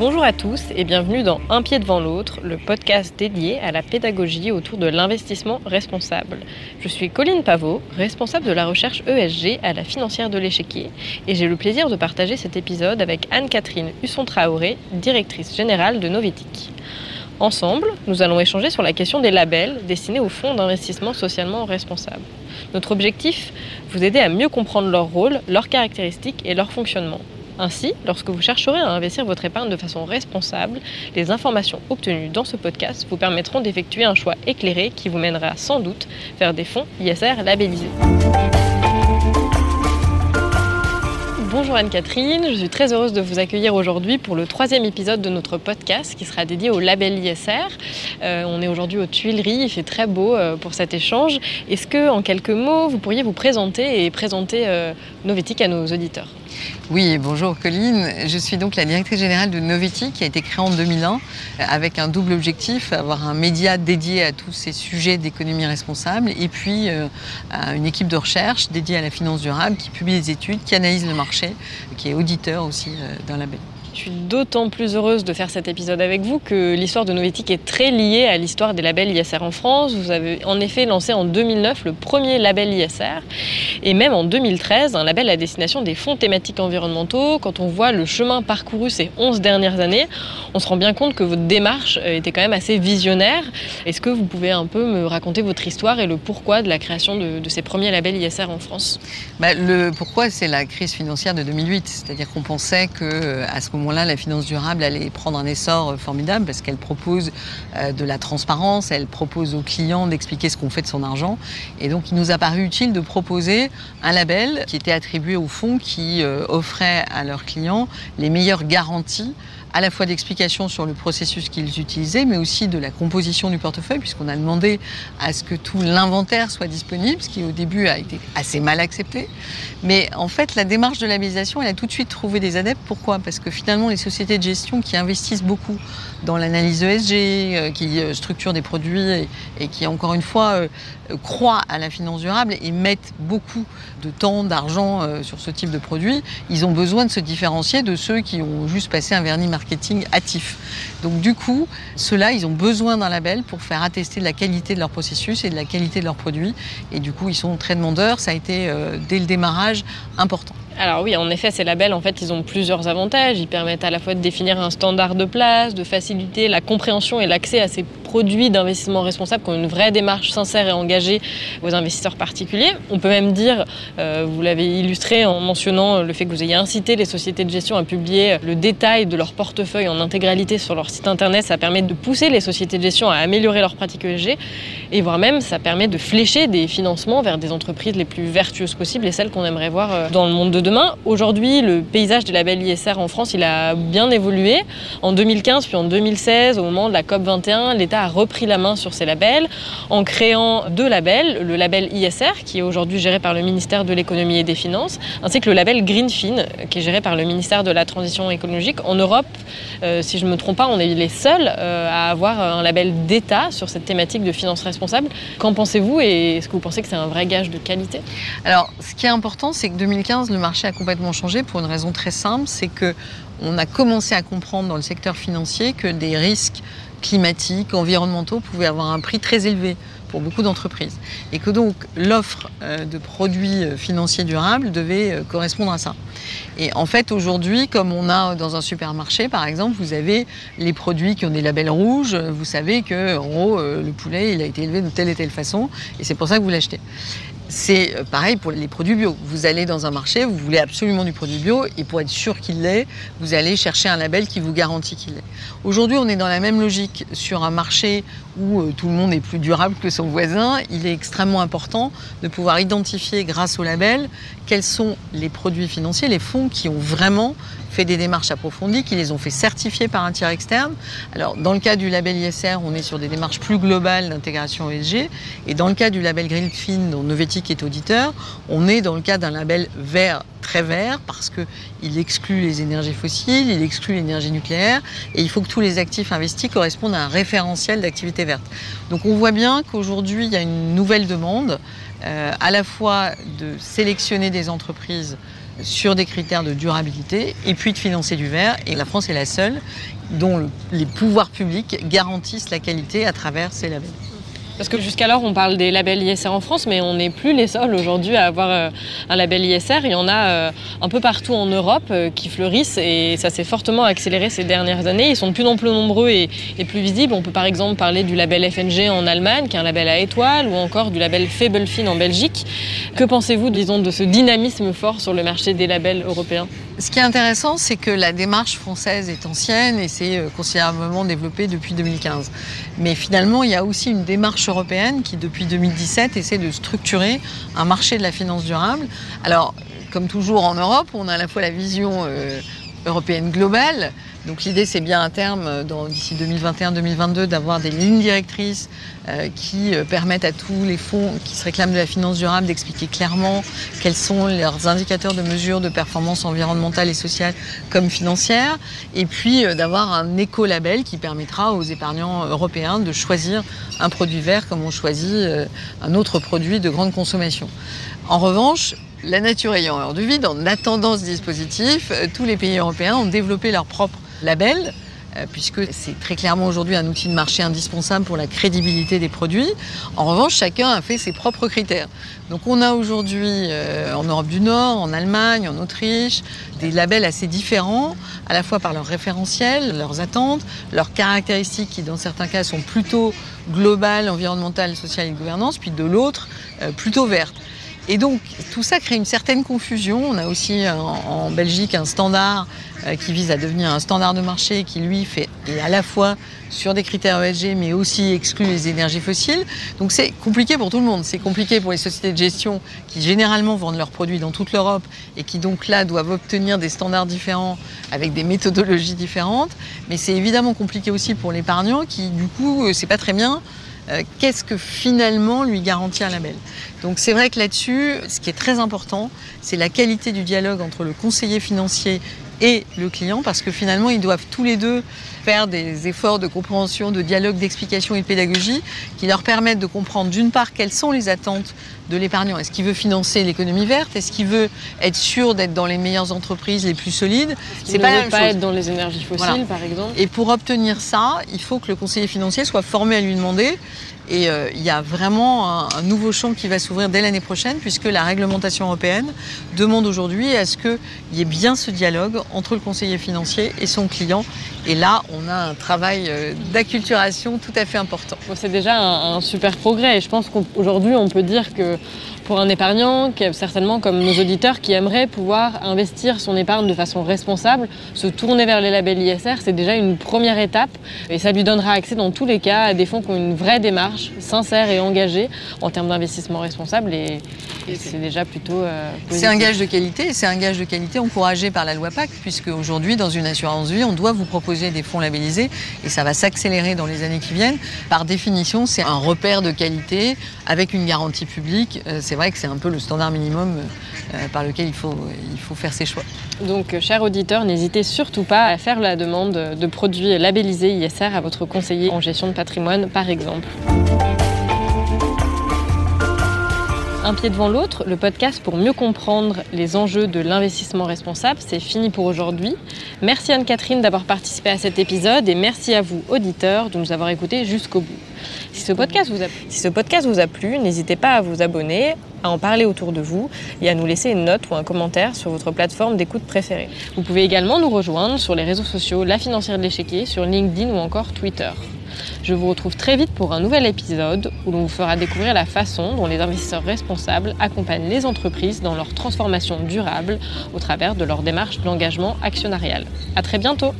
Bonjour à tous et bienvenue dans Un pied devant l'autre, le podcast dédié à la pédagogie autour de l'investissement responsable. Je suis Colline Pavot, responsable de la recherche ESG à la financière de l'échiquier, et j'ai le plaisir de partager cet épisode avec Anne-Catherine Husson-Traoré, directrice générale de Novetic. Ensemble, nous allons échanger sur la question des labels destinés aux fonds d'investissement socialement responsables. Notre objectif, vous aider à mieux comprendre leur rôle, leurs caractéristiques et leur fonctionnement. Ainsi, lorsque vous chercherez à investir votre épargne de façon responsable, les informations obtenues dans ce podcast vous permettront d'effectuer un choix éclairé qui vous mènera sans doute vers des fonds ISR labellisés. Bonjour Anne-Catherine, je suis très heureuse de vous accueillir aujourd'hui pour le troisième épisode de notre podcast qui sera dédié au label ISR. Euh, on est aujourd'hui aux Tuileries, il fait très beau euh, pour cet échange. Est-ce que, en quelques mots, vous pourriez vous présenter et présenter euh, Novetic à nos auditeurs? Oui, bonjour Colline. Je suis donc la directrice générale de Noveti qui a été créée en 2001 avec un double objectif, avoir un média dédié à tous ces sujets d'économie responsable et puis euh, une équipe de recherche dédiée à la finance durable qui publie des études, qui analyse le marché, qui est auditeur aussi euh, label. Je suis d'autant plus heureuse de faire cet épisode avec vous que l'histoire de Novetic est très liée à l'histoire des labels ISR en France. Vous avez en effet lancé en 2009 le premier label ISR et même en 2013 un label à destination des fonds thématiques environnementaux. Quand on voit le chemin parcouru ces 11 dernières années, on se rend bien compte que votre démarche était quand même assez visionnaire. Est-ce que vous pouvez un peu me raconter votre histoire et le pourquoi de la création de, ces premiers labels ISR en France? Bah, Le pourquoi, c'est la crise financière de 2008. C'est-à-dire qu'on pensait qu'à ce moment moment-là, la finance durable allait prendre un essor formidable parce qu'elle propose euh, de la transparence, elle propose aux clients d'expliquer ce qu'on fait de son argent. Et donc, il nous a paru utile de proposer un label qui était attribué au fonds qui euh, offrait à leurs clients les meilleures garanties à la fois d'explications sur le processus qu'ils utilisaient, mais aussi de la composition du portefeuille, puisqu'on a demandé à ce que tout l'inventaire soit disponible, ce qui au début a été assez mal accepté. Mais en fait, la démarche de labellisation, elle a tout de suite trouvé des adeptes. Pourquoi? Parce que finalement, les sociétés de gestion qui investissent beaucoup dans l'analyse ESG, euh, qui euh, structurent des produits et, qui, encore une fois, euh, croient à la finance durable et mettent beaucoup de temps, d'argent sur ce type de produits, ils ont besoin de se différencier de ceux qui ont juste passé un vernis marketing hâtif. Donc du coup, ceux-là, ils ont besoin d'un label pour faire attester de la qualité de leur processus et de la qualité de leurs produits. Et du coup, ils sont très demandeurs. Ça a été, dès le démarrage, important. Alors oui, en effet, ces labels, en fait, ils ont plusieurs avantages. Ils permettent à la fois de définir un standard de place, de faciliter la compréhension et l'accès à ces produits d'investissement responsable qui ont une vraie démarche sincère et engagée aux investisseurs particuliers. On peut même dire, euh, vous l'avez illustré en mentionnant le fait que vous ayez incité les sociétés de gestion à publier le détail de leur portefeuille en intégralité sur leur site internet. Ça permet de pousser les sociétés de gestion à améliorer leurs pratiques ESG et voire même ça permet de flécher des financements vers des entreprises les plus vertueuses possibles et celles qu'on aimerait voir euh, dans le monde de. Aujourd'hui, le paysage des labels ISR en France, il a bien évolué. En 2015 puis en 2016, au moment de la COP 21, l'État a repris la main sur ces labels en créant deux labels, le label ISR qui est aujourd'hui géré par le ministère de l'économie et des finances, ainsi que le label Greenfin qui est géré par le ministère de la transition écologique. En Europe, euh, si je ne me trompe pas, on est les seuls euh, à avoir un label d'État sur cette thématique de finance responsable. Qu'en pensez-vous et est-ce que vous pensez que c'est un vrai gage de qualité? Alors, ce qui est important, c'est que 2015, le marché a complètement changé pour une raison très simple, c'est que on a commencé à comprendre dans le secteur financier que des risques climatiques, environnementaux pouvaient avoir un prix très élevé pour beaucoup d'entreprises. Et que donc l'offre euh, de produits euh, financiers durables devait euh, correspondre à ça. Et en fait, aujourd'hui, comme on a dans un supermarché, par exemple, vous avez les produits qui ont des labels rouges, vous savez que, en gros, le poulet, a été élevé de telle et telle façon, et c'est pour ça que vous l'achetez. C'est euh, pareil pour les produits bio. Vous allez dans un marché, vous voulez absolument du produit bio, et pour être sûr qu'il l'est, vous allez chercher un label qui vous garantit qu'il l'est. Aujourd'hui, on est dans la même logique sur un marché où euh, tout le monde est plus durable que son voisin. Il est extrêmement important de pouvoir identifier, grâce au label, quels sont les produits financiers, les fonds qui ont vraiment fait des démarches approfondies, qui les ont fait certifier par un tiers externe. Alors, dans le cas du label ISR, on est sur des démarches plus globales d'intégration ESG. Et dans le cas du label Greenfin, dont Novetic est auditeur, on est dans le cas d'un label vert, très vert, parce qu'il exclut les énergies fossiles, il exclut l'énergie nucléaire, et il faut que tous les actifs investis correspondent à un référentiel d'activité verte. Donc, on voit bien qu'aujourd'hui, il y a une nouvelle demande, euh, à la fois de sélectionner des entreprises sur des critères de durabilité et puis de financer du vert. Et la France est la seule dont les pouvoirs publics garantissent la qualité à travers ces labels. Parce que jusqu'alors, on parle des labels ISR en France, mais on n'est plus les seuls aujourd'hui à avoir euh, un label ISR. Il y en a euh, un peu partout en Europe euh, qui fleurissent et ça s'est fortement accéléré ces dernières années. Ils sont de plus en plus nombreux et, plus visibles. On peut par exemple parler du label FNG en Allemagne, qui est un label à étoiles, ou encore du label Fabelfin en Belgique. Que pensez-vous, disons, de ce dynamisme fort sur le marché des labels européens? Ce qui est intéressant, c'est que la démarche française est ancienne et s'est euh, considérablement développée depuis 2015. Mais finalement, il y a aussi une démarche européenne qui, depuis 2017, essaie de structurer un marché de la finance durable. Alors, comme toujours en Europe, on a à la fois la vision euh, européenne globale, donc l'idée, c'est bien à terme, euh, d'ici 2021-2022, d'avoir des lignes directrices euh, qui euh, permettent à tous les fonds qui se réclament de la finance durable d'expliquer clairement quels sont leurs indicateurs de mesure de performance environnementale et sociale comme financière, et puis d'avoir un éco-label qui permettra aux épargnants européens de choisir un produit vert comme on choisit un autre produit de grande consommation. En revanche, la nature ayant horreur du vide, en attendant ce dispositif, tous les pays européens ont développé leur propre label, euh, puisque c'est très clairement aujourd'hui un outil de marché indispensable pour la crédibilité des produits. En revanche, chacun a fait ses propres critères. Donc on a aujourd'hui euh, en Europe du Nord, en Allemagne, en Autriche, des labels assez différents, à la fois par leurs référentiels, leurs attentes, leurs caractéristiques qui dans certains cas sont plutôt globales, environnementales, sociales et de gouvernance, puis de l'autre euh, plutôt vertes. Et donc tout ça crée une certaine confusion. On a aussi en Belgique un standard euh, qui vise à devenir un standard de marché qui lui fait à la fois sur des critères ESG mais aussi exclut les énergies fossiles. Donc c'est compliqué pour tout le monde. C'est compliqué pour les sociétés de gestion qui généralement vendent leurs produits dans toute l'Europe et qui donc là doivent obtenir des standards différents avec des méthodologies différentes. Mais c'est évidemment compliqué aussi pour l'épargnant qui du coup euh, c'est pas très bien euh, qu'est-ce que finalement lui garantit un label? Donc c'est vrai que là-dessus, ce qui est très important, c'est la qualité du dialogue entre le conseiller financier et le client, parce que finalement, ils doivent tous les deux faire des efforts de compréhension, de dialogue, d'explication et de pédagogie qui leur permettent de comprendre d'une part quelles sont les attentes de l'épargnant. Est-ce qu'il veut financer l'économie verte? Est-ce qu'il veut être sûr d'être dans les meilleures entreprises les plus solides? C'est pas, veut pas être dans les énergies fossiles, par exemple? Et pour obtenir ça, il faut que le conseiller financier soit formé à lui demander et euh, il y a vraiment un, nouveau champ qui va s'ouvrir dès l'année prochaine, puisque la réglementation européenne demande aujourd'hui à ce qu'il y ait bien ce dialogue entre le conseiller financier et son client. Et là, on a un travail euh, d'acculturation tout à fait important. C'est déjà un, un super progrès. Et je pense qu'aujourd'hui, on peut dire que pour un épargnant, certainement comme nos auditeurs qui aimeraient pouvoir investir son épargne de façon responsable, se tourner vers les labels ISR, c'est déjà une première étape et ça lui donnera accès dans tous les cas à des fonds qui ont une vraie démarche sincère et engagée en termes d'investissement responsable et, c'est déjà plutôt euh, C'est un gage de qualité c'est un gage de qualité encouragé par la loi PAC puisque aujourd'hui dans une assurance vie, on doit vous proposer des fonds labellisés et ça va s'accélérer dans les années qui viennent. Par définition, c'est un repère de qualité avec une garantie publique. Euh, c'est vrai que c'est un peu le standard minimum euh, par lequel il faut, il faut faire ses choix. Donc, euh, chers auditeurs, n'hésitez surtout pas à faire la demande de produits labellisés ISR à votre conseiller en gestion de patrimoine, par exemple. Un pied devant l'autre, le podcast pour mieux comprendre les enjeux de l'investissement responsable, c'est fini pour aujourd'hui. Merci Anne-Catherine d'avoir participé à cet épisode et merci à vous, auditeurs, de nous avoir écoutés jusqu'au bout. Si ce podcast vous a, plu, n'hésitez pas à vous abonner, à en parler autour de vous et à nous laisser une note ou un commentaire sur votre plateforme d'écoute préférée. Vous pouvez également nous rejoindre sur les réseaux sociaux La Financière de l'Échiquier, sur LinkedIn ou encore Twitter. Je vous retrouve très vite pour un nouvel épisode où l'on vous fera découvrir la façon dont les investisseurs responsables accompagnent les entreprises dans leur transformation durable au travers de leur démarche d'engagement actionnarial. À très bientôt!